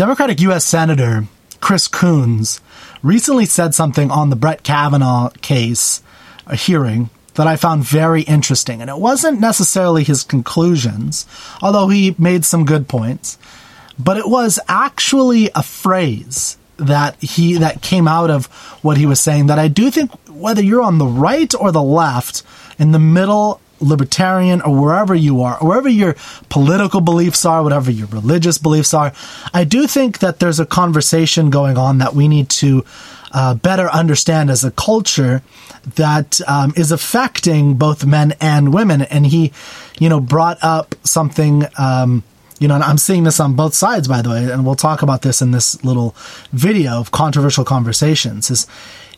Democratic U.S. Senator Chris Coons recently said something on the Brett Kavanaugh case a hearing that I found very interesting. And it wasn't necessarily his conclusions, although he made some good points, but it was actually a phrase that he that came out of what he was saying that I do think whether you're on the right or the left, in the middle libertarian or wherever you are, wherever your political beliefs are, whatever your religious beliefs are, I do think that there's a conversation going on that we need to uh, better understand as a culture that um, is affecting both men and women. And he, you know, brought up something. Um, you know, and I'm seeing this on both sides, by the way, and we'll talk about this in this little video of controversial conversations. Is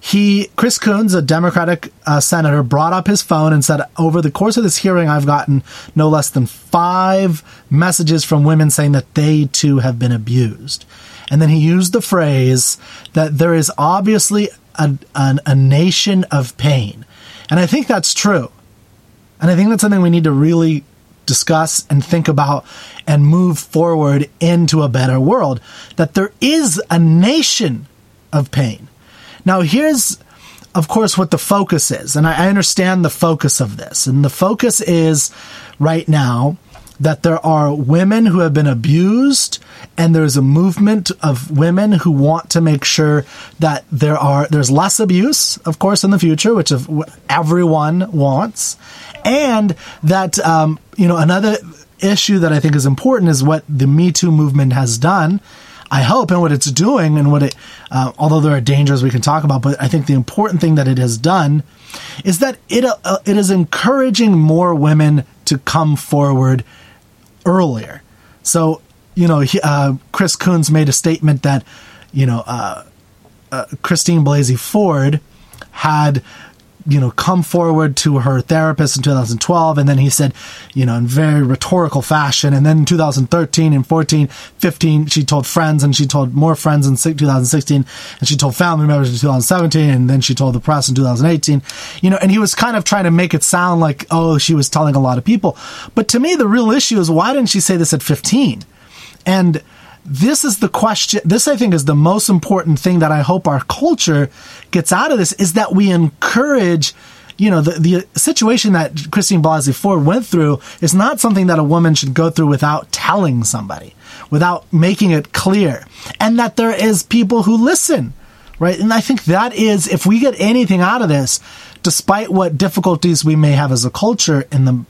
he, Chris Coons, a Democratic uh, senator, brought up his phone and said, Over the course of this hearing, I've gotten no less than five messages from women saying that they too have been abused. And then he used the phrase that there is obviously a, a, a nation of pain. And I think that's true. And I think that's something we need to really discuss and think about and move forward into a better world. That there is a nation of pain. Now, here's, of course, what the focus is. And I, understand the focus of this. And the focus is right now that there are women who have been abused and there's a movement of women who want to make sure that there are there's less abuse of course in the future which everyone wants and that um, you know another issue that i think is important is what the me too movement has done I hope, and what it's doing, and what it, uh, although there are dangers we can talk about, but I think the important thing that it has done is that it uh, it is encouraging more women to come forward earlier. So, you know, he, uh, Chris Coons made a statement that, you know, uh, uh, Christine Blasey Ford had you know, come forward to her therapist in 2012. And then he said, you know, in very rhetorical fashion. And then in 2013 and 14, 15, she told friends and she told more friends in 2016 and she told family members in 2017. And then she told the press in 2018, you know, and he was kind of trying to make it sound like, oh, she was telling a lot of people. But to me, the real issue is why didn't she say this at 15? And, this is the question. This, I think, is the most important thing that I hope our culture gets out of this is that we encourage you know, the, the situation that Christine Blasey Ford went through is not something that a woman should go through without telling somebody, without making it clear. And that there is people who listen, right? And I think that is, if we get anything out of this, despite what difficulties we may have as a culture in the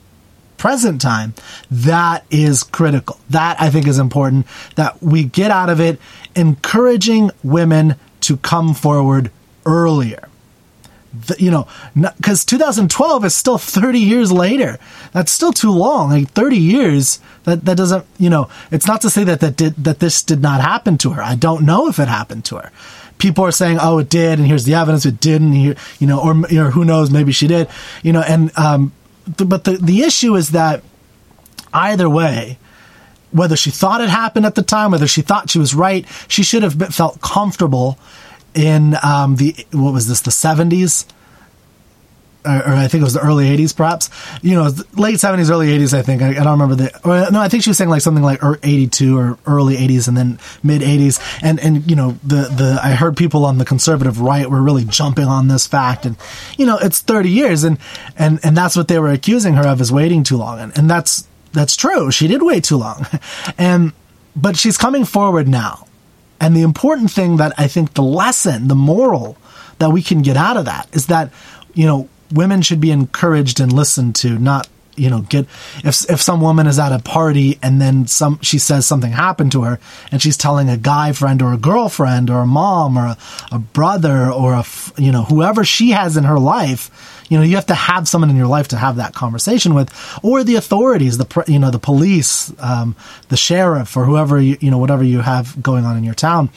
present time, that is critical. That I think is important that we get out of it encouraging women to come forward earlier. The, you know, because 2012 is still 30 years later. That's still too long. Like 30 years. That that doesn't. You know, it's not to say that that did that this did not happen to her. I don't know if it happened to her people are saying, "Oh, it did," and here's the evidence it didn't. You know, or you know, who knows? Maybe she did. You know, and um, but the, the issue is that either way, whether she thought it happened at the time, whether she thought she was right, she should have felt comfortable in um, the what was this the seventies or, I think it was the early 80s, perhaps. You know, late 70s, early 80s, I think. I, I don't remember the. Or, no, I think she was saying like something like 82 or early 80s and then mid 80s. And, and, you know, the, the, I heard people on the conservative right were really jumping on this fact. And, you know, it's 30 years. And, and, and that's what they were accusing her of is waiting too long. And, and that's, that's true. She did wait too long. and, but she's coming forward now. And the important thing that I think the lesson, the moral that we can get out of that is that, you know, women should be encouraged and listened to, not you know get if if some woman is at a party and then some she says something happened to her and she's telling a guy friend or a girlfriend or a mom or a, a brother or a you know whoever she has in her life you know you have to have someone in your life to have that conversation with or the authorities the you know the police um, the sheriff or whoever you, you know whatever you have going on in your town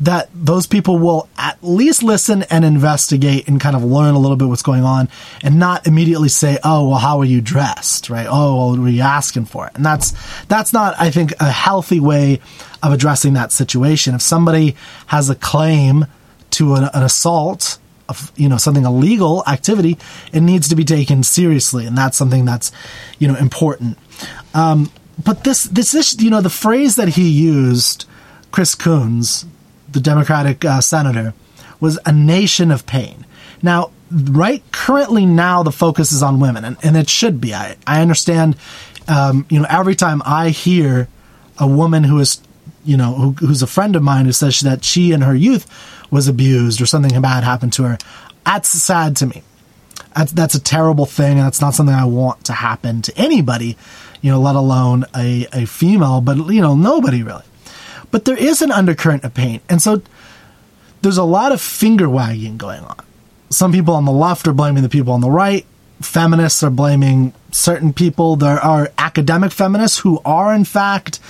that those people will at least listen and investigate and kind of learn a little bit what's going on and not immediately say, oh, well, how are you dressed? Right? Oh, well, what are you asking for it? And that's, that's not, I think, a healthy way of addressing that situation. If somebody has a claim to an, an assault, of, you know, something illegal activity, it needs to be taken seriously. And that's something that's, you know, important. Um, but this, this, you know, the phrase that he used, Chris Coons, the Democratic uh, senator, was a nation of pain. Now, right currently now the focus is on women, and, and it should be. I, I understand, um, you know, every time I hear a woman who is, you know, who, who's a friend of mine who says that she in her youth was abused or something bad happened to her, that's sad to me. That's, that's a terrible thing, and that's not something I want to happen to anybody, you know, let alone a, a female, but, you know, nobody really. But there is an undercurrent of pain. And so there's a lot of finger wagging going on. Some people on the left are blaming the people on the right. Feminists are blaming certain people. There are academic feminists who are, in fact,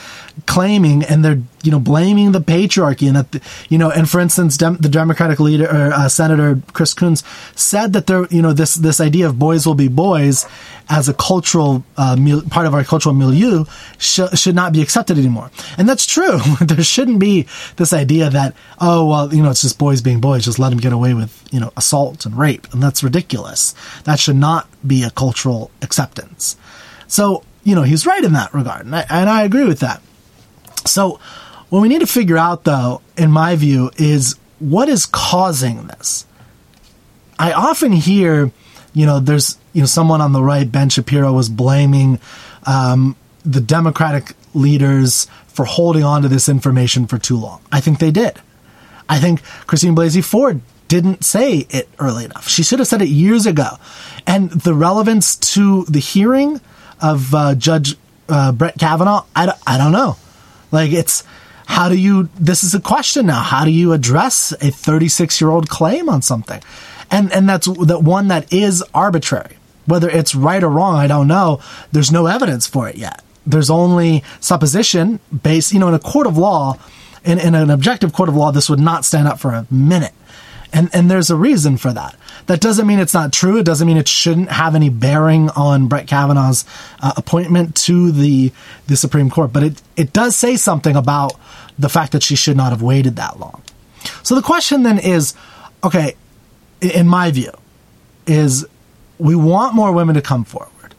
claiming and they're you know blaming the patriarchy. And that the, you know and for instance Dem- the Democratic leader or uh, Senator Chris Coons said that there you know this this idea of boys will be boys as a cultural uh, mil- part of our cultural milieu sh- should not be accepted anymore. And that's true. There shouldn't be this idea that oh well you know it's just boys being boys. Just let them get away with you know assault and rape. And that's ridiculous. That should not be a cultural acceptance so you know he's right in that regard and I, and I agree with that so, what we need to figure out, though, in my view, is what is causing this. I often hear, you know, there's, you know, someone on the right, Ben Shapiro, was blaming um, the Democratic leaders for holding on to this information for too long. I think they did. I think Christine Blasey Ford didn't say it early enough. She should have said it years ago. And the relevance to the hearing of uh, Judge uh, Brett Kavanaugh, I, I don't know. Like it's how do you this is a question now. How do you address a 36-year-old claim on something? And and that's that one that is arbitrary. Whether it's right or wrong, I don't know. There's no evidence for it yet. There's only supposition based, you know, in a court of law, in, in an objective court of law, this would not stand up for a minute. And and there's a reason for that. That doesn't mean it's not true. It doesn't mean it shouldn't have any bearing on Brett Kavanaugh's uh, appointment to the the Supreme Court. But it it does say something about the fact that she should not have waited that long. So the question then is, okay, in my view, is we want more women to come forward.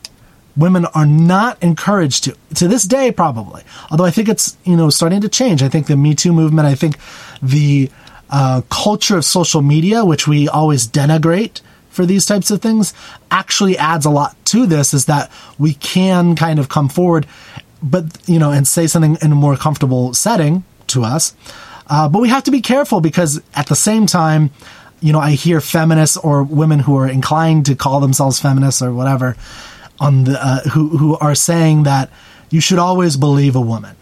Women are not encouraged to, to this day, probably. Although I think it's, you know, starting to change. I think the Me Too movement, I think the uh, culture of social media, which we always denigrate for these types of things, actually adds a lot to this. Is that we can kind of come forward, but you know, and say something in a more comfortable setting to us. Uh, but we have to be careful because at the same time, you know, I hear feminists or women who are inclined to call themselves feminists or whatever on the uh, who who are saying that you should always believe a woman,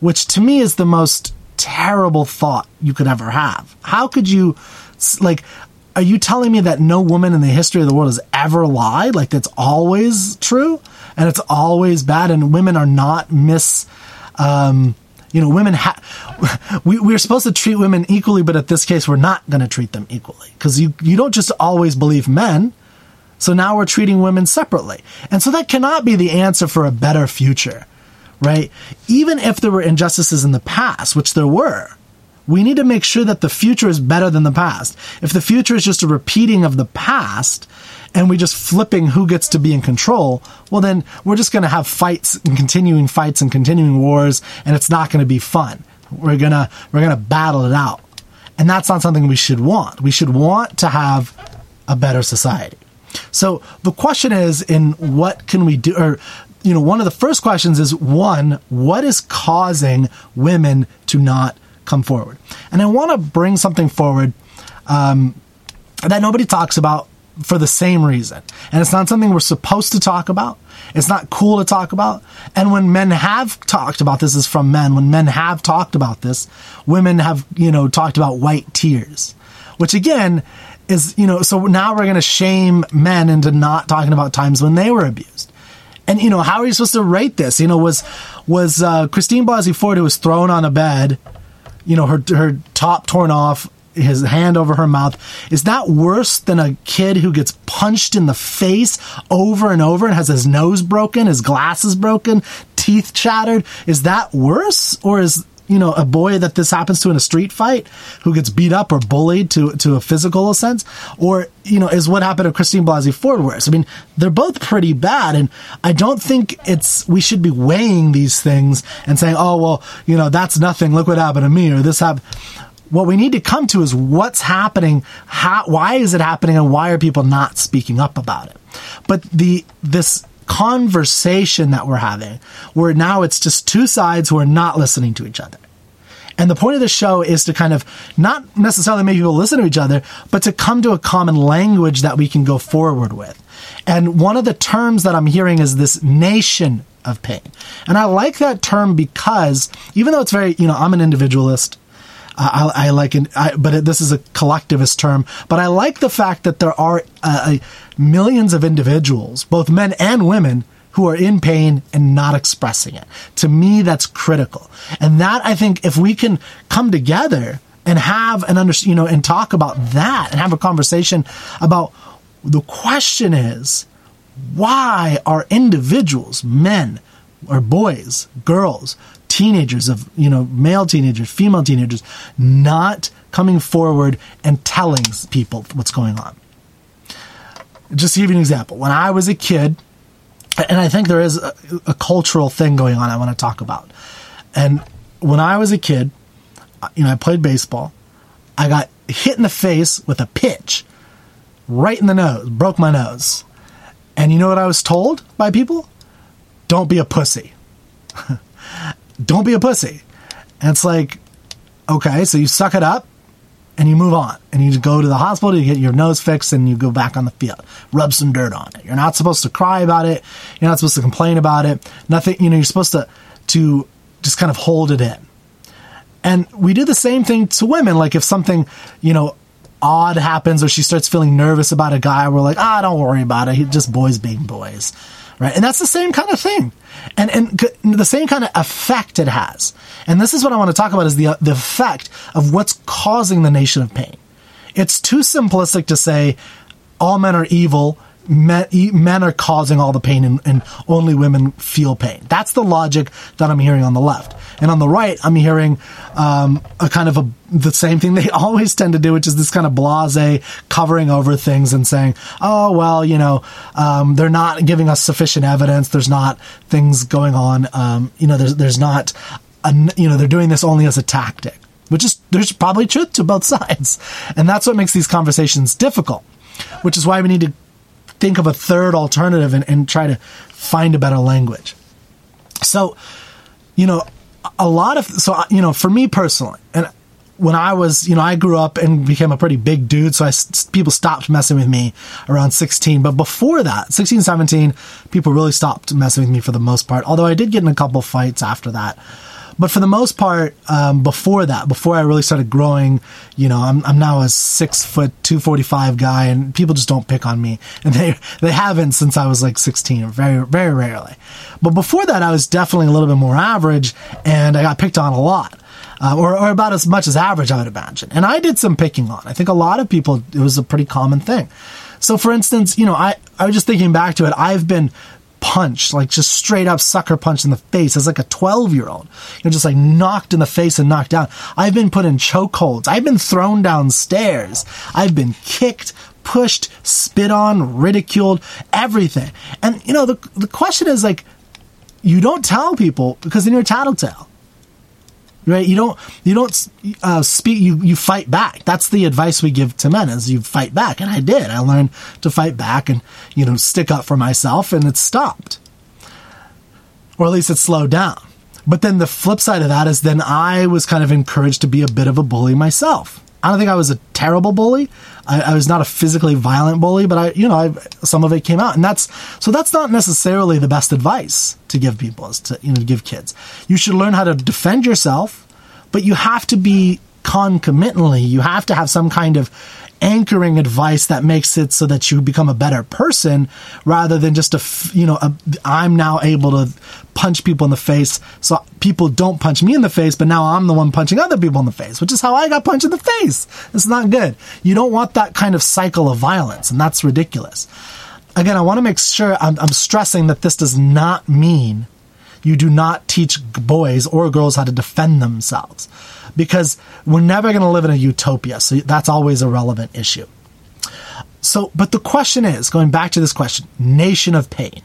which to me is the most terrible thought you could ever have. How could you, like, are you telling me that no woman in the history of the world has ever lied? Like, that's always true and it's always bad, and women are not miss. Um, you know, women we we're supposed to treat women equally, but at this case, we're not going to treat them equally because you you don't just always believe men. So now we're treating women separately, and so that cannot be the answer for a better future right? Even if there were injustices in the past, which there were, we need to make sure that the future is better than the past. If the future is just a repeating of the past and we're just flipping who gets to be in control, well, then we're just going to have fights and continuing fights and continuing wars, and it's not going to be fun. We're gonna we're gonna battle it out, and that's not something we should want. We should want to have a better society. So the question is, in what can we do, or you know, one of the first questions is one, what is causing women to not come forward? And I want to bring something forward um, that nobody talks about for the same reason. And it's not something we're supposed to talk about. It's not cool to talk about. And when men have talked about this, is from men. When men have talked about this, women have, you know, talked about white tears, which again is, you know, so now we're going to shame men into not talking about times when they were abused. And you know, how are you supposed to rate this? You know, was was uh, Christine Blasey Ford who was thrown on a bed, you know, her her top torn off, his hand over her mouth. Is that worse than a kid who gets punched in the face over and over and has his nose broken, his glasses broken, teeth shattered? Is that worse, or is you know, a boy that this happens to in a street fight who gets beat up or bullied to, to a physical sense? Or, you know, is what happened to Christine Blasey Ford worse? I mean, they're both pretty bad. And I don't think it's, we should be weighing these things and saying, oh, well, you know, that's nothing. Look what happened to me or this happened what we need to come to is what's happening, how, why is it happening, and why are people not speaking up about it? But the this conversation that we're having, where now it's just two sides who are not listening to each other. And the point of the show is to kind of not necessarily make people listen to each other, but to come to a common language that we can go forward with. And one of the terms that I'm hearing is this nation of pain. And I like that term because even though it's very, you know, I'm an individualist, I, I like it, but it, this is a collectivist term. But I like the fact that there are uh, millions of individuals, both men and women, who are in pain and not expressing it. To me, that's critical. And that I think if we can come together and have an under, you know, and talk about that and have a conversation about the question is, why are individuals, men or boys, girls, teenagers of you know male teenagers female teenagers not coming forward and telling people what's going on. Just to give you an example when i was a kid and i think there is a, a cultural thing going on i want to talk about. And when i was a kid you know i played baseball. I got hit in the face with a pitch right in the nose broke my nose. And you know what i was told by people? Don't be a pussy don't be a pussy. And it's like, okay, so you suck it up and you move on and you go to the hospital, you get your nose fixed and you go back on the field, rub some dirt on it. You're not supposed to cry about it. You're not supposed to complain about it. Nothing, you know, you're supposed to, to just kind of hold it in. And we do the same thing to women. Like if something, you know, odd happens or she starts feeling nervous about a guy, we're like, ah, don't worry about it. He just boys being boys right? And that's the same kind of thing, and and the same kind of effect it has. And this is what I want to talk about: is the the effect of what's causing the nation of pain. It's too simplistic to say all men are evil men, men are causing all the pain and, and, only women feel pain. That's the logic that I'm hearing on the left. And on the right, I'm hearing um, a kind of a, the same thing they always tend to do, which is this kind of blase covering over things and saying, oh, well, you know, um, they're not giving us sufficient evidence. There's not things going on. Um, you know, there's, there's not, a, you know, they're doing this only as a tactic which is there's probably truth to both sides. And that's what makes these conversations difficult, which is why we need to think of a third alternative and, and try to find a better language. So, you know, a lot of, so, you know, for me personally, and when I was, you know, I grew up and became a pretty big dude, so I, people stopped messing with me around 16. But before that, 16, 17, people really stopped messing with me for the most part. Although I did get in a couple fights after that. But for the most part, um, before that, before I really started growing, you know, I'm, I'm now a six foot, 245 guy and people just don't pick on me. And they, they haven't since I was like 16 very, very rarely. But before that, I was definitely a little bit more average and I got picked on a lot. Uh, or, or about as much as average, I would imagine. And I did some picking on. I think a lot of people, it was a pretty common thing. So, for instance, you know, I, I was just thinking back to it. I've been punch, like just straight up sucker punch in the face as like a 12 year old. You're just like knocked in the face and knocked down. I've been put in chokeholds. I've been thrown downstairs. I've been kicked, pushed, spit on, ridiculed, everything. And you know, the, the question is like, you don't tell people because then you're a tattletale right? You don't you don't uh, speak. You you fight back. That's the advice we give to men: is you fight back. And I did. I learned to fight back and you know stick up for myself, and it stopped, or at least it slowed down. But then the flip side of that is then I was kind of encouraged to be a bit of a bully myself. I don't think I was a terrible bully. I, I, was not a physically violent bully, but I, you know, I, some of it came out, and that's so that's not necessarily the best advice to give people is to you know give kids. You should learn how to defend yourself, but you have to be concomitantly. You have to have some kind of anchoring advice that makes it so that you become a better person rather than just a you know i am now able to punch people in the face so people don't punch me in the face but now I'm the one punching other people in the face which is how I got punched in the face it's not good you don't want that kind of cycle of violence and that's ridiculous again I want to make sure I'm, I'm stressing that this does not mean you do not teach boys or girls how to defend themselves because we're never going to live in a utopia. So that's always a relevant issue. So, but the question is going back to this question nation of pain.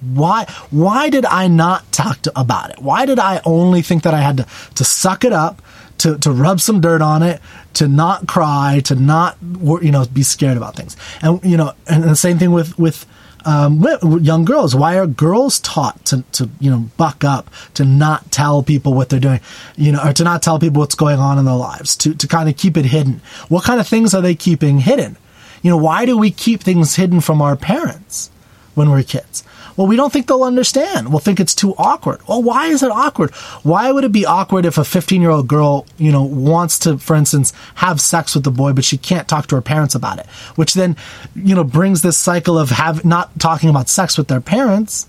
Why, why did I not talk to, about it? Why did I only think that I had to, to suck it up, to, to rub some dirt on it, to not cry, to not, you know, be scared about things? And, you know, and the same thing with, with, um, young girls. Why are girls taught to, to, you know, buck up, to not tell people what they're doing, you know, or to not tell people what's going on in their lives, to, to kind of keep it hidden? What kind of things are they keeping hidden? You know, why do we keep things hidden from our parents when we're kids? Well, we don't think they'll understand. We'll think it's too awkward. Well, why is it awkward? Why would it be awkward if a 15 year old girl, you know, wants to, for instance, have sex with the boy, but she can't talk to her parents about it? Which then, you know, brings this cycle of have not talking about sex with their parents,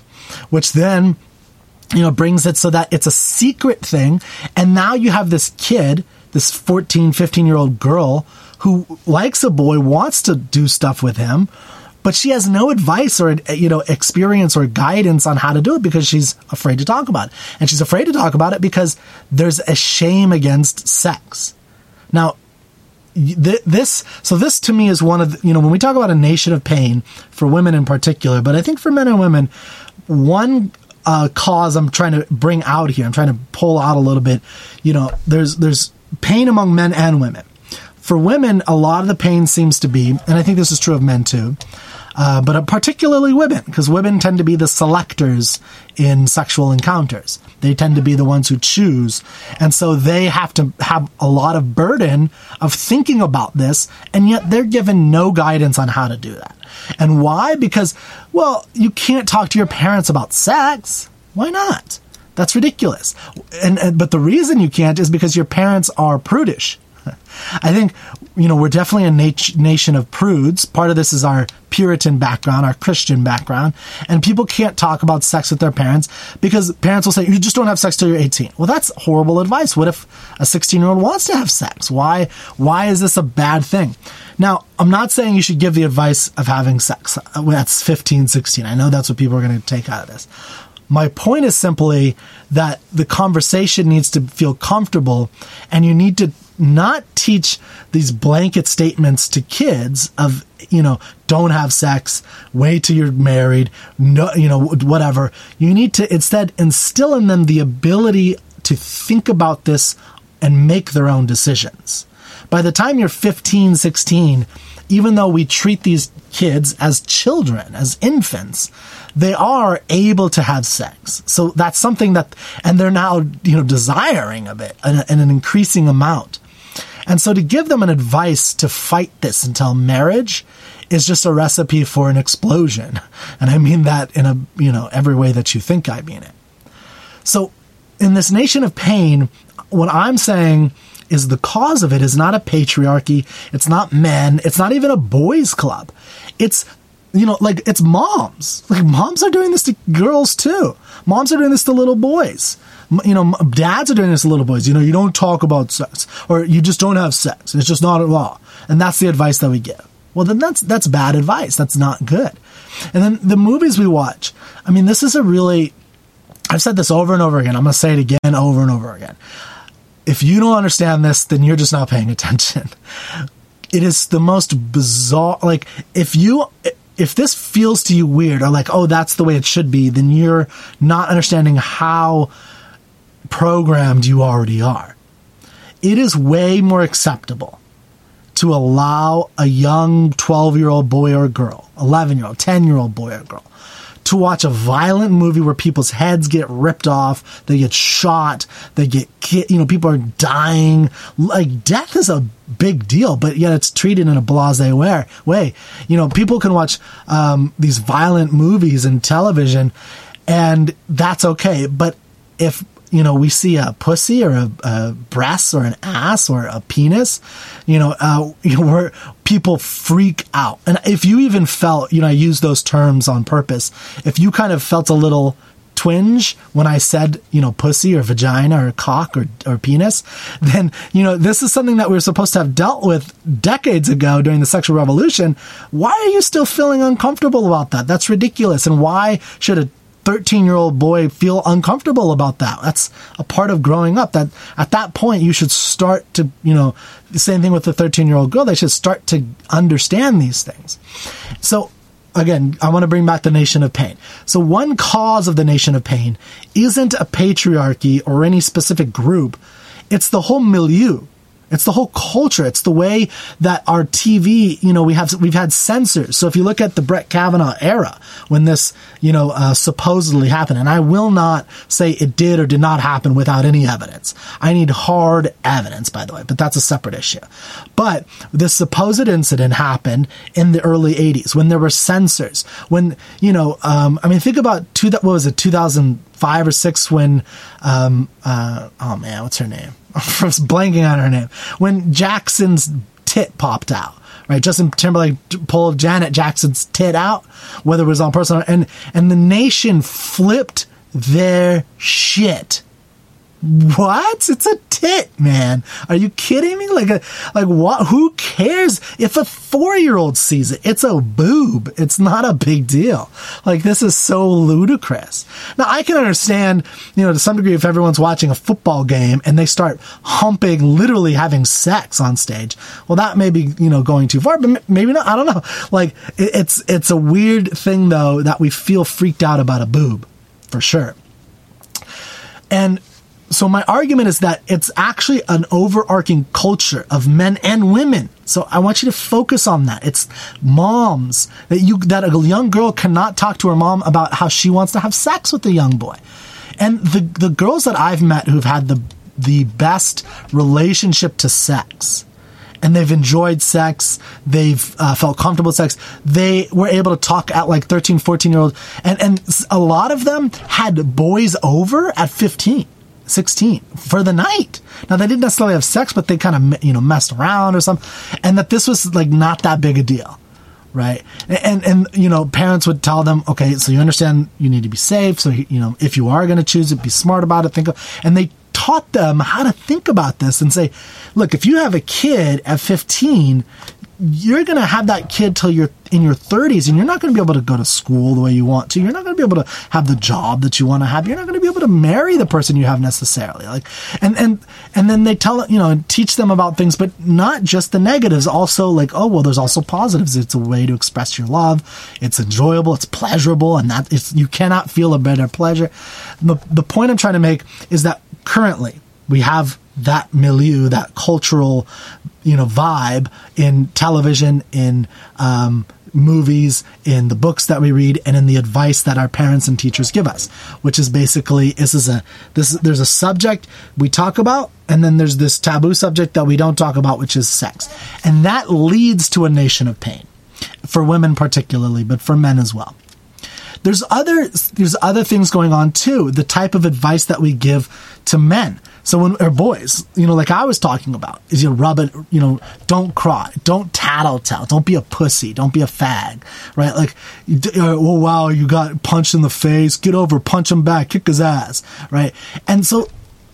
which then, you know, brings it so that it's a secret thing. And now you have this kid, this 14, 15 year old girl who likes a boy, wants to do stuff with him, but she has no advice or you know experience or guidance on how to do it because she's afraid to talk about it. And she's afraid to talk about it because there's a shame against sex. Now, this so this to me is one of the, you know when we talk about a nation of pain for women in particular, but I think for men and women, one uh, cause I'm trying to bring out here, I'm trying to pull out a little bit. You know, there's there's pain among men and women for women, a lot of the pain seems to be, and I think this is true of men too, uh, but particularly women, because women tend to be the selectors in sexual encounters. They tend to be the ones who choose. And so they have to have a lot of burden of thinking about this, and yet they're given no guidance on how to do that. And why? Because, well, you can't talk to your parents about sex. Why not? That's ridiculous. And, and but the reason you can't is because your parents are prudish I think, you know, we're definitely a nat- nation of prudes. Part of this is our Puritan background, our Christian background. And people can't talk about sex with their parents because parents will say, you just don't have sex till you're 18. Well, that's horrible advice. What if a 16 year old wants to have sex? Why, why is this a bad thing? Now, I'm not saying you should give the advice of having sex. Uh, that's 15, 16. I know that's what people are going to take out of this. My point is simply that the conversation needs to feel comfortable and you need to not teach these blanket statements to kids of, you know, don't have sex, wait till you're married, no, you know, whatever. You need to instead instill in them the ability to think about this and make their own decisions. By the time you're 15, 16, even though we treat these kids as children, as infants, they are able to have sex. So that's something that, and they're now, you know, desiring of it in, in an increasing amount. And so to give them an advice to fight this until marriage is just a recipe for an explosion. And I mean that in a, you know, every way that you think I mean it. So in this nation of pain, what I'm saying is the cause of it is not a patriarchy. It's not men. It's not even a boys club. It's, you know, like it's moms. Like moms are doing this to girls too. Moms are doing this to little boys you know, dads are doing this to little boys. You know, you don't talk about sex, or you just don't have sex. It's just not a law, and that's the advice that we give. Well, then that's that's bad advice. That's not good. And then the movies we watch. I mean, this is a really. I've said this over and over again. I'm going to say it again, over and over again. If you don't understand this, then you're just not paying attention. It is the most bizarre. Like, if you if this feels to you weird or like, oh, that's the way it should be, then you're not understanding how programmed you already are. It is way more acceptable to allow a young 12 year old boy or girl, 11 year old, 10 year old boy or girl, to watch a violent movie where people's heads get ripped off, they get shot, they get, you know, people are dying. Like, death is a big deal, but yet it's treated in a blase way. way. You know, people can watch um, these violent movies and television, and that's okay. But if you know, we see a pussy or a, a breast or an ass or a penis, you know, uh, where people freak out. And if you even felt, you know, I use those terms on purpose. If you kind of felt a little twinge when I said, you know, pussy or vagina or cock or, or penis, then, you know, this is something that we are supposed to have dealt with decades ago during the sexual revolution. Why are you still feeling uncomfortable about that? That's ridiculous. And why should a 13 year old boy feel uncomfortable about that. That's a part of growing up that at that point you should start to, you know, the same thing with the 13 year old girl. They should start to understand these things. So again, I want to bring back the nation of pain. So one cause of the nation of pain isn't a patriarchy or any specific group. It's the whole milieu it's the whole culture. It's the way that our TV, you know, we have, we've had censors. So if you look at the Brett Kavanaugh era, when this, you know, uh, supposedly happened, and I will not say it did or did not happen without any evidence. I need hard evidence, by the way, but that's a separate issue. But this supposed incident happened in the early 80s when there were censors, when, you know, um, I mean, think about two, what was it, 2005 or six when, um, uh, oh man, what's her name? I was blanking on her name. When Jackson's tit popped out, right? Justin Timberlake pulled Janet Jackson's tit out, whether it was on personal, and and the nation flipped their shit what? It's a tit, man. Are you kidding me? Like a, like what? Who cares if a four year old sees it? It's a boob. It's not a big deal. Like this is so ludicrous. Now I can understand, you know, to some degree if everyone's watching a football game and they start humping, literally having sex on stage. Well, that may be, you know, going too far, but maybe not. I don't know. Like it's, it's a weird thing though that we feel freaked out about a boob for sure. And so my argument is that it's actually an overarching culture of men and women. So I want you to focus on that. It's moms that you, that a young girl cannot talk to her mom about how she wants to have sex with a young boy. And the, the girls that I've met who've had the, the best relationship to sex, and they've enjoyed sex. They've uh, felt comfortable with sex. They were able to talk at like 13, 14 year old. And, and a lot of them had boys over at 15. 16 for the night. Now they didn't necessarily have sex, but they kind of, you know, messed around or something. And that this was like not that big a deal. Right. And, and, you know, parents would tell them, okay, so you understand you need to be safe. So, you know, if you are going to choose it, be smart about it. Think of, and they taught them how to think about this and say, look, if you have a kid at 15, you're going to have that kid till you're in your 30s and you're not going to be able to go to school the way you want to. You're not going to be able to have the job that you want to have. You're not going to be able to marry the person you have necessarily. Like, and, and, and then they tell, you know, teach them about things, but not just the negatives. Also like, oh, well, there's also positives. It's a way to express your love. It's enjoyable. It's pleasurable. And that it's, you cannot feel a better pleasure. The, the point I'm trying to make is that currently we have that milieu, that cultural, you know, vibe in television, in um, movies, in the books that we read, and in the advice that our parents and teachers give us. Which is basically this is a this there's a subject we talk about, and then there's this taboo subject that we don't talk about, which is sex, and that leads to a nation of pain for women particularly, but for men as well. There's other there's other things going on too. The type of advice that we give to men so when or boys, you know, like I was talking about, is you rub it, you know, don't cry, don't tattletale, don't be a pussy, don't be a fag, right? Like, oh wow, you got punched in the face, get over, punch him back, kick his ass, right? And so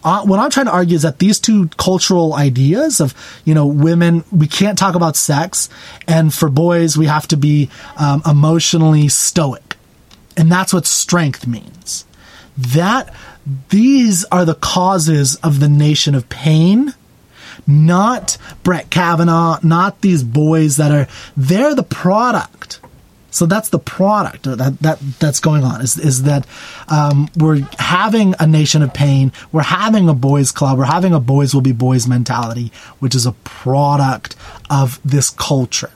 uh, what I'm trying to argue is that these two cultural ideas of, you know, women, we can't talk about sex, and for boys, we have to be um, emotionally stoic. And that's what strength means. That these are the causes of the nation of pain. Not Brett Kavanaugh, not these boys that are, they're the product. So that's the product that, that that's going on is, is that um, we're having a nation of pain. We're having a boys club. We're having a boys will be boys mentality, which is a product of this culture.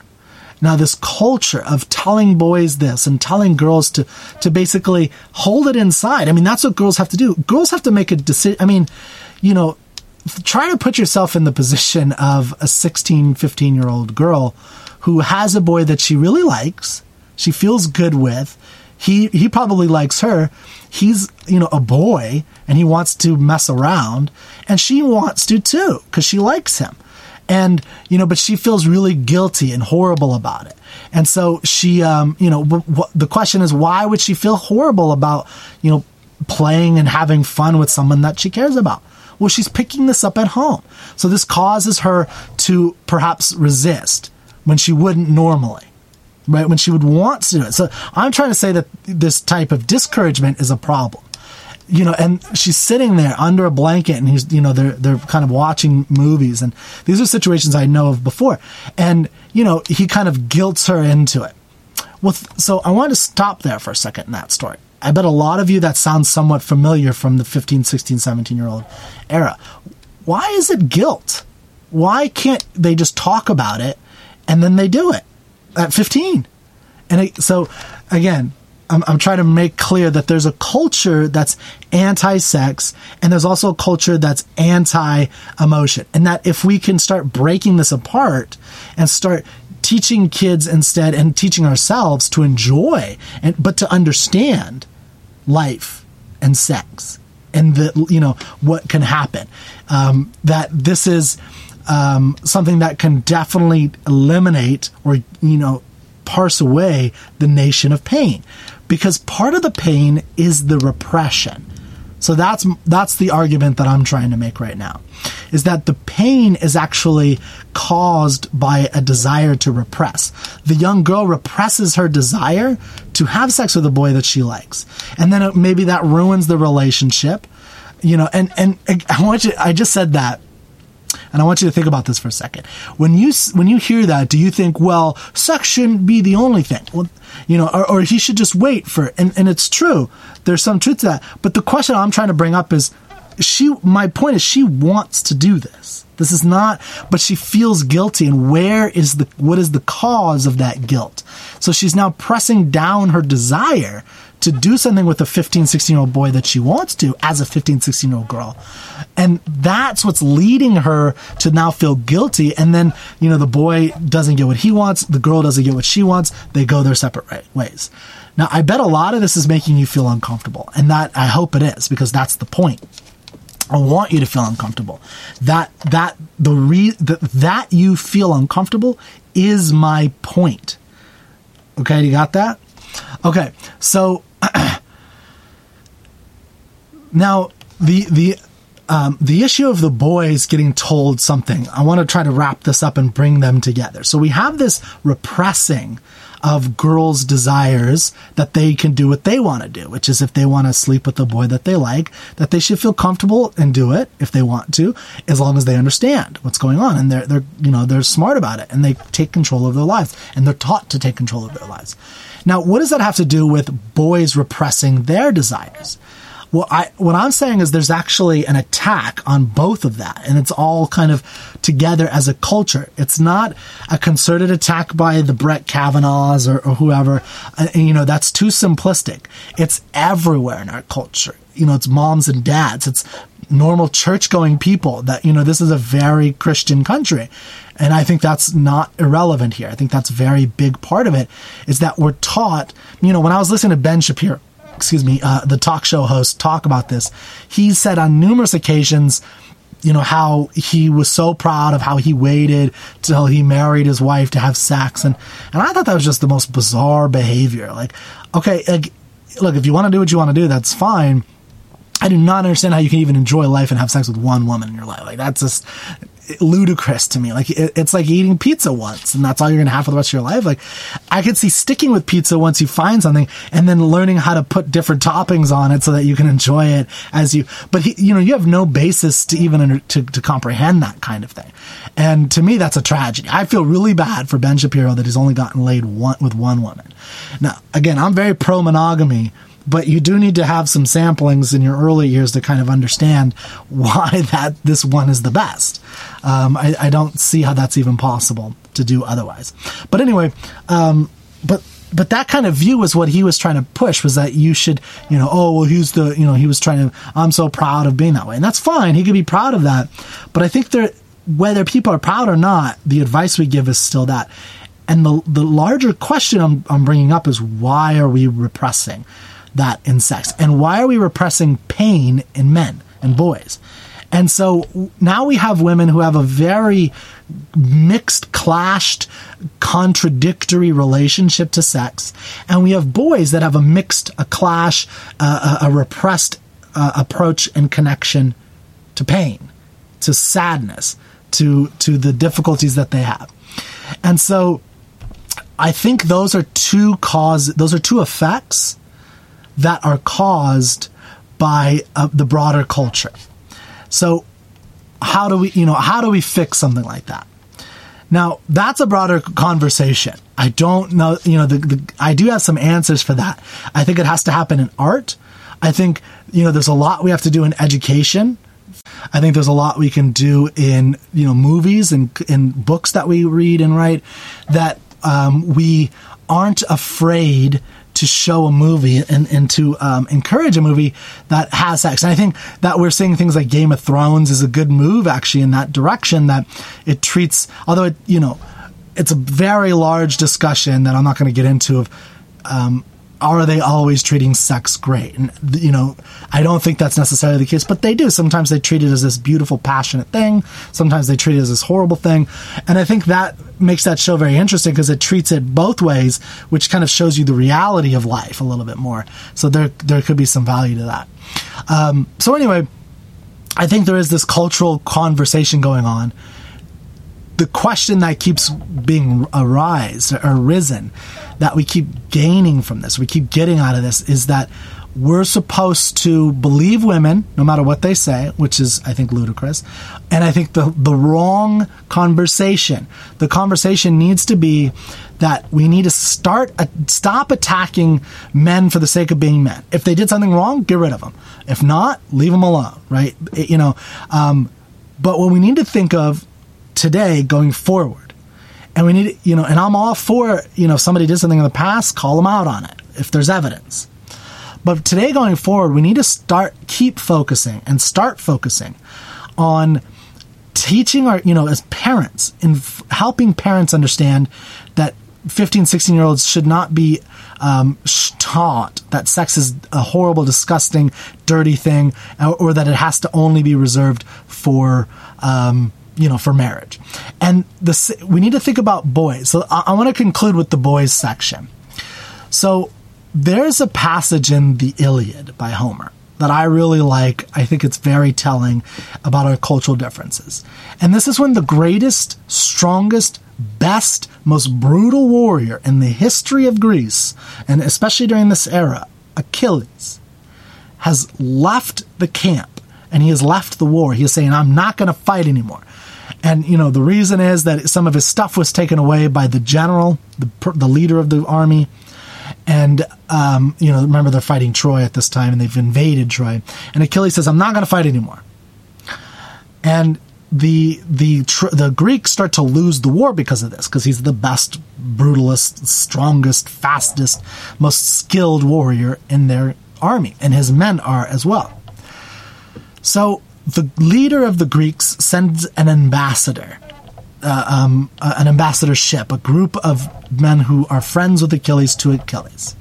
Now, this culture of telling boys this and telling girls to, to basically hold it inside. I mean, that's what girls have to do. Girls have to make a decision. I mean, you know, try to put yourself in the position of a 16, 15 year old girl who has a boy that she really likes, she feels good with. He, he probably likes her. He's, you know, a boy and he wants to mess around and she wants to too because she likes him and you know but she feels really guilty and horrible about it and so she um, you know w- w- the question is why would she feel horrible about you know playing and having fun with someone that she cares about well she's picking this up at home so this causes her to perhaps resist when she wouldn't normally right? When she would want to do it. So I'm trying to say that this type of discouragement is a problem. You know, and she's sitting there under a blanket and he's, you know, they're, they're kind of watching movies and these are situations I know of before. And, you know, he kind of guilts her into it. Well, so I want to stop there for a second in that story. I bet a lot of you that sounds somewhat familiar from the 15, 16, 17 year old era. Why is it guilt? Why can't they just talk about it and then they do it at 15? And it, so, again, I'm, I'm, trying to make clear that there's a culture that's anti sex and there's also a culture that's anti emotion. And that if we can start breaking this apart and start teaching kids instead and teaching ourselves to enjoy and but to understand life and sex and the you know what can happen um, that this is um, something that can definitely eliminate or you know parse away the nation of pain because part of the pain is the repression so that's that's the argument that I'm trying to make right now is that the pain is actually caused by a desire to repress. The young girl represses her desire to have sex with a boy that she likes. And then it, maybe that ruins the relationship. You know, and and I want you I just said that and I want you to think about this for a second. When you when you hear that, do you think, well, sex shouldn't be the only thing? Well, you know, or, or he should just wait for and and it's true. There's some truth to that. But the question I'm trying to bring up is she my point is she wants to do this. This is not but she feels guilty and where is the what is the cause of that guilt? So she's now pressing down her desire to do something with a 15, 16 year old boy that she wants to as a 15, 16 year old girl. And that's what's leading her to now feel guilty. And then, you know, the boy doesn't get what he wants. The girl doesn't get what she wants. They go their separate ways. Now, I bet a lot of this is making you feel uncomfortable. And that, I hope it is because that's the point. I want you to feel uncomfortable. That, that, the re, that, that you feel uncomfortable is my point. Okay. You got that? Okay. So, now the the um, the issue of the boys getting told something. I want to try to wrap this up and bring them together. So we have this repressing of girls' desires that they can do what they want to do, which is if they want to sleep with the boy that they like, that they should feel comfortable and do it if they want to, as long as they understand what's going on and they're they're you know they're smart about it and they take control of their lives and they're taught to take control of their lives. Now, what does that have to do with boys repressing their desires? Well, I, what I'm saying is there's actually an attack on both of that, and it's all kind of together as a culture. It's not a concerted attack by the Brett Kavanaughs or, or whoever. Uh, you know, that's too simplistic. It's everywhere in our culture. You know, it's moms and dads. It's normal church going people that, you know, this is a very Christian country. And I think that's not irrelevant here. I think that's a very big part of it is that we're taught, you know, when I was listening to Ben Shapiro, excuse me, uh, the talk show host talk about this, he said on numerous occasions, you know, how he was so proud of how he waited till he married his wife to have sex. And, and I thought that was just the most bizarre behavior. Like, okay, like, look, if you want to do what you want to do, that's fine. I do not understand how you can even enjoy life and have sex with one woman in your life. Like that's just ludicrous to me. Like it, it's like eating pizza once, and that's all you're gonna have for the rest of your life. Like I could see sticking with pizza once you find something, and then learning how to put different toppings on it so that you can enjoy it as you. But he, you know, you have no basis to even under, to to comprehend that kind of thing. And to me, that's a tragedy. I feel really bad for Ben Shapiro that he's only gotten laid one with one woman. Now, again, I'm very pro monogamy but you do need to have some samplings in your early years to kind of understand why that this one is the best. Um, I, I, don't see how that's even possible to do otherwise. But anyway, um, but but that kind of view was what he was trying to push was that you should you know oh well he's the you know he was trying to I'm so proud of being that way. And that's fine. He could be proud of that. But I think there whether people are proud or not the advice we give is still that. And the the larger question I'm, I'm bringing up is why are we repressing that in sex? And why are we repressing pain in men and boys? And so now we have women who have a very mixed, clashed, contradictory relationship to sex. And we have boys that have a mixed, a clash, a, a, repressed uh, approach and connection to pain, to sadness, to, to the difficulties that they have. And so I think those are two cause those are two effects that are caused by uh, the broader culture. So how do we, you know, how do we fix something like that? Now, that's a broader conversation. I don't know, you know, the, the, I do have some answers for that. I think it has to happen in art. I think, you know, there's a lot we have to do in education. I think there's a lot we can do in, you know, movies and in books that we read and write that um, we aren't afraid to show a movie and, and to um, encourage a movie that has sex. And I think that we're seeing things like Game of Thrones is a good move actually in that direction that it treats, although it, you know, it's a very large discussion that I'm not going to get into of um, are they always treating sex great? And, you know, I don't think that's necessarily the case, but they do. Sometimes they treat it as this beautiful, passionate thing. Sometimes they treat it as this horrible thing. And I think that makes that show very interesting because it treats it both ways, which kind of shows you the reality of life a little bit more. So there, there could be some value to that. Um, so anyway, I think there is this cultural conversation going on the question that keeps being arise arisen that we keep gaining from this, we keep getting out of this, is that we're supposed to believe women no matter what they say, which is, I think, ludicrous. And I think the, the wrong conversation. The conversation needs to be that we need to start, uh, stop attacking men for the sake of being men. If they did something wrong, get rid of them. If not, leave them alone, right? It, you know, um, but what we need to think of today going forward. And we need, you know, and I'm all for, you know, if somebody did something in the past, call them out on it if there's evidence. But today going forward, we need to start, keep focusing and start focusing on teaching our, you know, as parents, in f- helping parents understand that 15, 16 year olds should not be um, taught that sex is a horrible, disgusting, dirty thing, or, or that it has to only be reserved for, um, you know, for marriage. And the, we need to think about boys. So I, I want to conclude with the boys section. So there's a passage in the Iliad by Homer that I really like. I think it's very telling about our cultural differences. And this is when the greatest, strongest, best, most brutal warrior in the history of Greece, and especially during this era, Achilles, has left the camp and he has left the war. He is saying, I'm not going to fight anymore. And, you know, the reason is that some of his stuff was taken away by the general, the, the leader of the army. And, um, you know, remember they're fighting Troy at this time and they've invaded Troy. And Achilles says, I'm not going to fight anymore. And the the the Greeks start to lose the war because of this, because he's the best, brutalist, strongest, fastest, most skilled warrior in their army, and his men are as well. So the leader of the Greeks sends an ambassador, uh, um, uh, an ambassadorship, a group of men who are friends with Achilles to Achilles.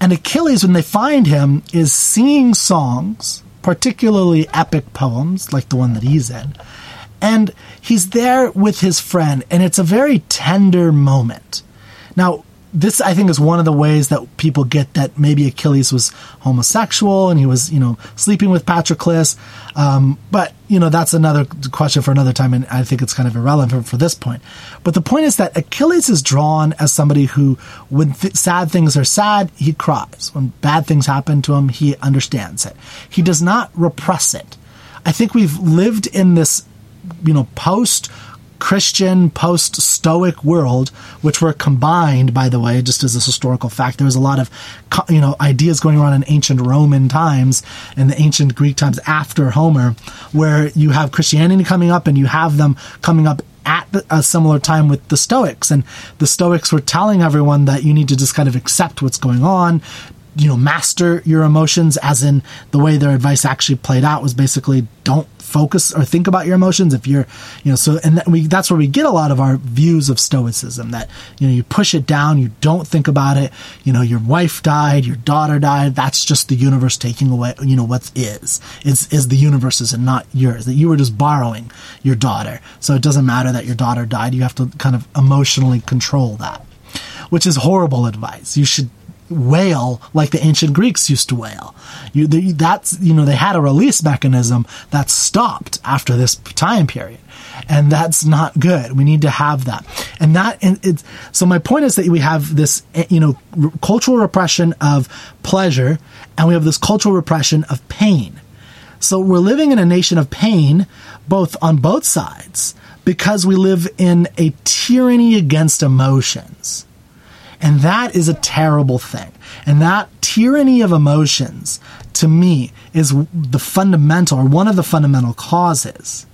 And Achilles, when they find him, is singing songs, particularly epic poems like the one that he's in. And he's there with his friend, and it's a very tender moment. Now, this I think is one of the ways that people get that maybe Achilles was homosexual and he was you know sleeping with Patroclus, um, but you know that's another question for another time, and I think it's kind of irrelevant for, this point. But the point is that Achilles is drawn as somebody who, when th- sad things are sad, he cries. When bad things happen to him, he understands it. He does not repress it. I think we've lived in this, you know, post Christian post Stoic world, which were combined, by the way, just as a historical fact. There was a lot of, you know, ideas going on in ancient Roman times and the ancient Greek times after Homer, where you have Christianity coming up and you have them coming up at a similar time with the Stoics. And the Stoics were telling everyone that you need to just kind of accept what's going on, you know, master your emotions, as in the way their advice actually played out was basically don't focus or think about your emotions. If you're you know so and that we that's where we get a lot of our views of stoicism that you know you push it down you don't think about it. You know your wife died your daughter died. That's just the universe taking away you know what is is is the universe's and not yours. That you were just borrowing your daughter. So it doesn't matter that your daughter died. You have to kind of emotionally control that which is horrible advice. You should wail like the ancient Greeks used to wail. You, that's, you know, they had a release mechanism that stopped after this time period. And that's not good. We need to have that. And that, and it's, so my point is that we have this, you know, cultural repression of pleasure and we have this cultural repression of pain. So we're living in a nation of pain, both on both sides, because we live in a tyranny against emotions. And that is a terrible thing. And that tyranny of emotions, to me, is the fundamental, or one of the fundamental causes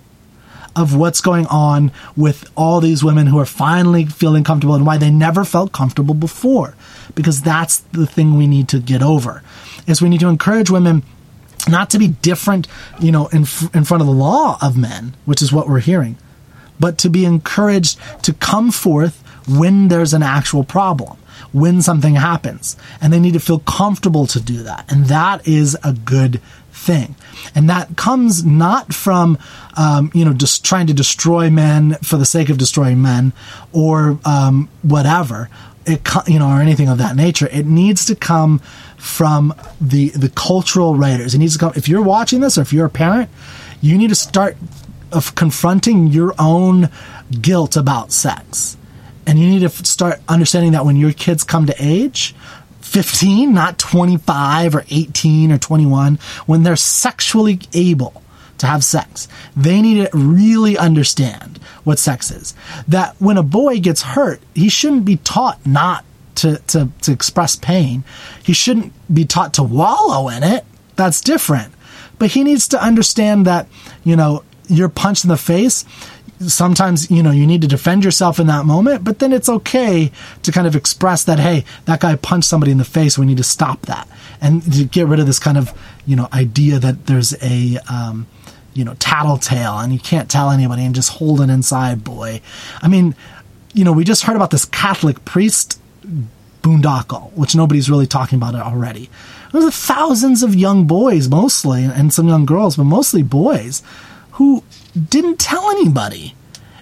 of what's going on with all these women who are finally feeling comfortable and why they never felt comfortable before. Because that's the thing we need to get over. Is we need to encourage women not to be different, you know, in, in front of the law of men, which is what we're hearing, but to be encouraged to come forth when there's an actual problem, when something happens. And they need to feel comfortable to do that. And that is a good thing. And that comes not from, um, you know, just trying to destroy men for the sake of destroying men or um, whatever, it, you know, or anything of that nature. It needs to come from the the cultural writers. It needs to come. If you're watching this, or if you're a parent, you need to start of confronting your own guilt about sex and you need to start understanding that when your kids come to age, 15, not 25 or 18 or 21, when they're sexually able to have sex, they need to really understand what sex is. That when a boy gets hurt, he shouldn't be taught not to, to, to express pain. He shouldn't be taught to wallow in it. That's different. But he needs to understand that, you know, you're punched in the face sometimes you know you need to defend yourself in that moment but then it's okay to kind of express that hey that guy punched somebody in the face. We need to stop that. And to get rid of this kind of you know idea that there's a um, you know tattletale and you can't tell anybody and just hold it inside boy. I mean you know we just heard about this catholic priest boondoggle which nobody's really talking about it already. There's thousands of young boys mostly and some young girls but mostly boys who didn't tell anybody.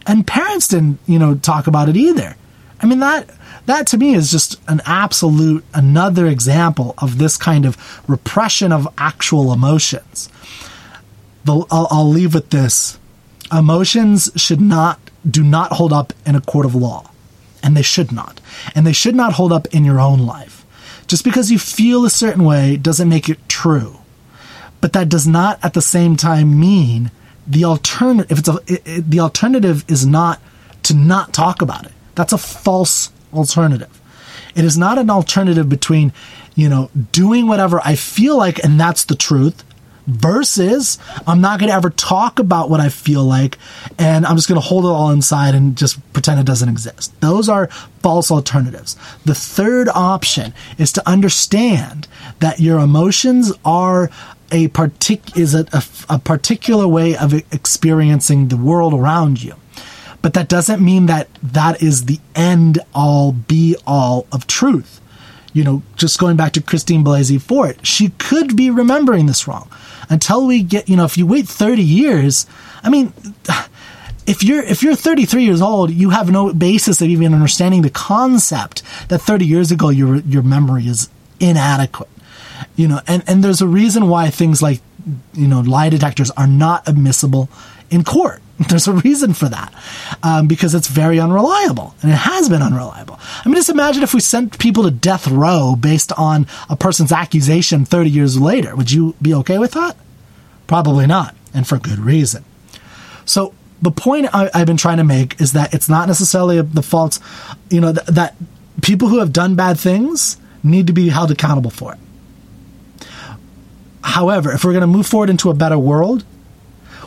And parents didn't, you know, talk about it either. I mean, that, that to me is just an absolute another example of this kind of repression of actual emotions. The, I'll, I'll leave with this. Emotions should not, do not hold up in a court of law. And they should not. And they should not hold up in your own life. Just because you feel a certain way doesn't make it true. But that does not at the same time mean the alternative if it's a it, it, the alternative is not to not talk about it. That's a false alternative. It is not an alternative between, you know, doing whatever I feel like and that's the truth versus I'm not going to ever talk about what I feel like and I'm just going to hold it all inside and just pretend it doesn't exist. Those are false alternatives. The third option is to understand that your emotions are a partic- is a, a, a particular way of experiencing the world around you. But that doesn't mean that that is the end all be all of truth. You know, just going back to Christine Blasey Ford, she could be remembering this wrong. Until we get, you know, if you wait 30 years, I mean, if you're if you're 33 years old, you have no basis of even understanding the concept that 30 years ago your your memory is inadequate you know, and, and there's a reason why things like, you know, lie detectors are not admissible in court. There's a reason for that, um, because it's very unreliable, and it has been unreliable. I mean, just imagine if we sent people to death row based on a person's accusation 30 years later. Would you be okay with that? Probably not, and for good reason. So the point I, have been trying to make is that it's not necessarily the fault, you know, th- that people who have done bad things need to be held accountable for it. However, if we're going to move forward into a better world,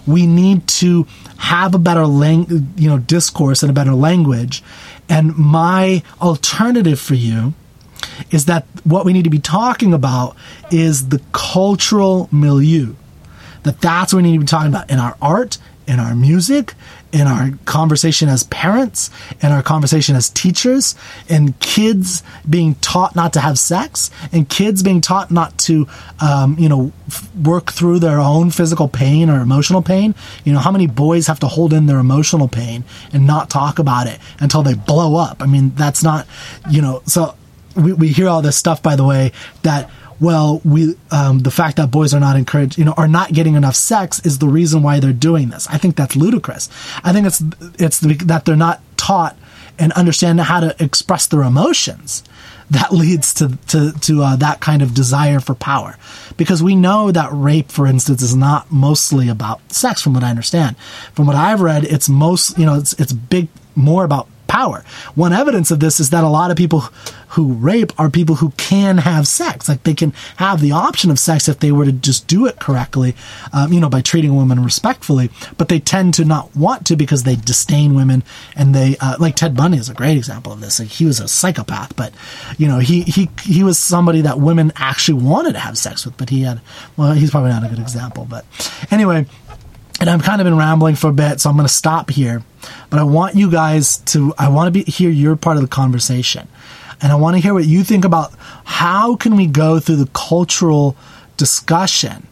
we need to have a better lang- you know discourse and a better language. And my alternative for you is that what we need to be talking about is the cultural milieu. That that's what we need to be talking about in our art, in our music, in our conversation as parents, in our conversation as teachers, in kids being taught not to have sex, and kids being taught not to, um, you know, f- work through their own physical pain or emotional pain. You know, how many boys have to hold in their emotional pain and not talk about it until they blow up? I mean, that's not, you know, so we, we hear all this stuff, by the way, that well, we um, the fact that boys are not encouraged, you know, are not getting enough sex is the reason why they're doing this. I think that's ludicrous. I think it's it's that they're not taught and understand how to express their emotions that leads to to, to uh, that kind of desire for power. Because we know that rape, for instance, is not mostly about sex, from what I understand. From what I've read, it's most you know it's it's big more about power. One evidence of this is that a lot of people who rape are people who can have sex. Like they can have the option of sex if they were to just do it correctly, um, you know, by treating women respectfully. But they tend to not want to because they disdain women and they, uh, like Ted Bundy is a great example of this. Like he was a psychopath, but you know, he, he, he was somebody that women actually wanted to have sex with, but he had, well, he's probably not a good example, but anyway, and I've kind of been rambling for a bit, so I'm going to stop here. But I want you guys to, I want to be, hear your part of the conversation. And I want to hear what you think about how can we go through the cultural discussion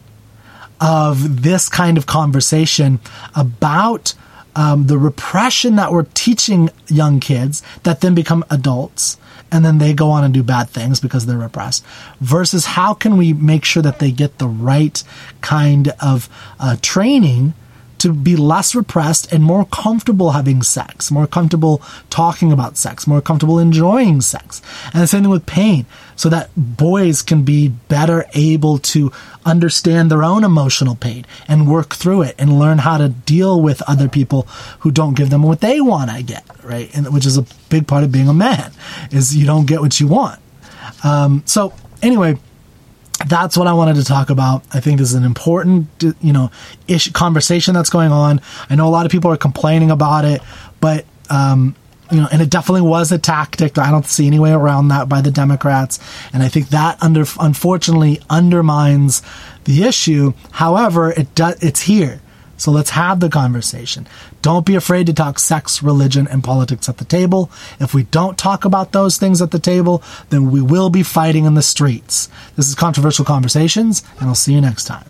of this kind of conversation about um, the repression that we're teaching young kids that then become adults and then they go on and do bad things because they're repressed versus how can we make sure that they get the right kind of uh, training to be less repressed and more comfortable having sex, more comfortable talking about sex, more comfortable enjoying sex. And the same thing with pain, so that boys can be better able to understand their own emotional pain and work through it and learn how to deal with other people who don't give them what they want to get, right? And which is a big part of being a man, is you don't get what you want. Um, so anyway, that's what I wanted to talk about. I think this is an important, you know, ish conversation that's going on. I know a lot of people are complaining about it, but um, you know, and it definitely was a tactic. I don't see any way around that by the Democrats, and I think that under unfortunately undermines the issue. However, it does. It's here. So let's have the conversation. Don't be afraid to talk sex, religion, and politics at the table. If we don't talk about those things at the table, then we will be fighting in the streets. This is Controversial Conversations, and I'll see you next time.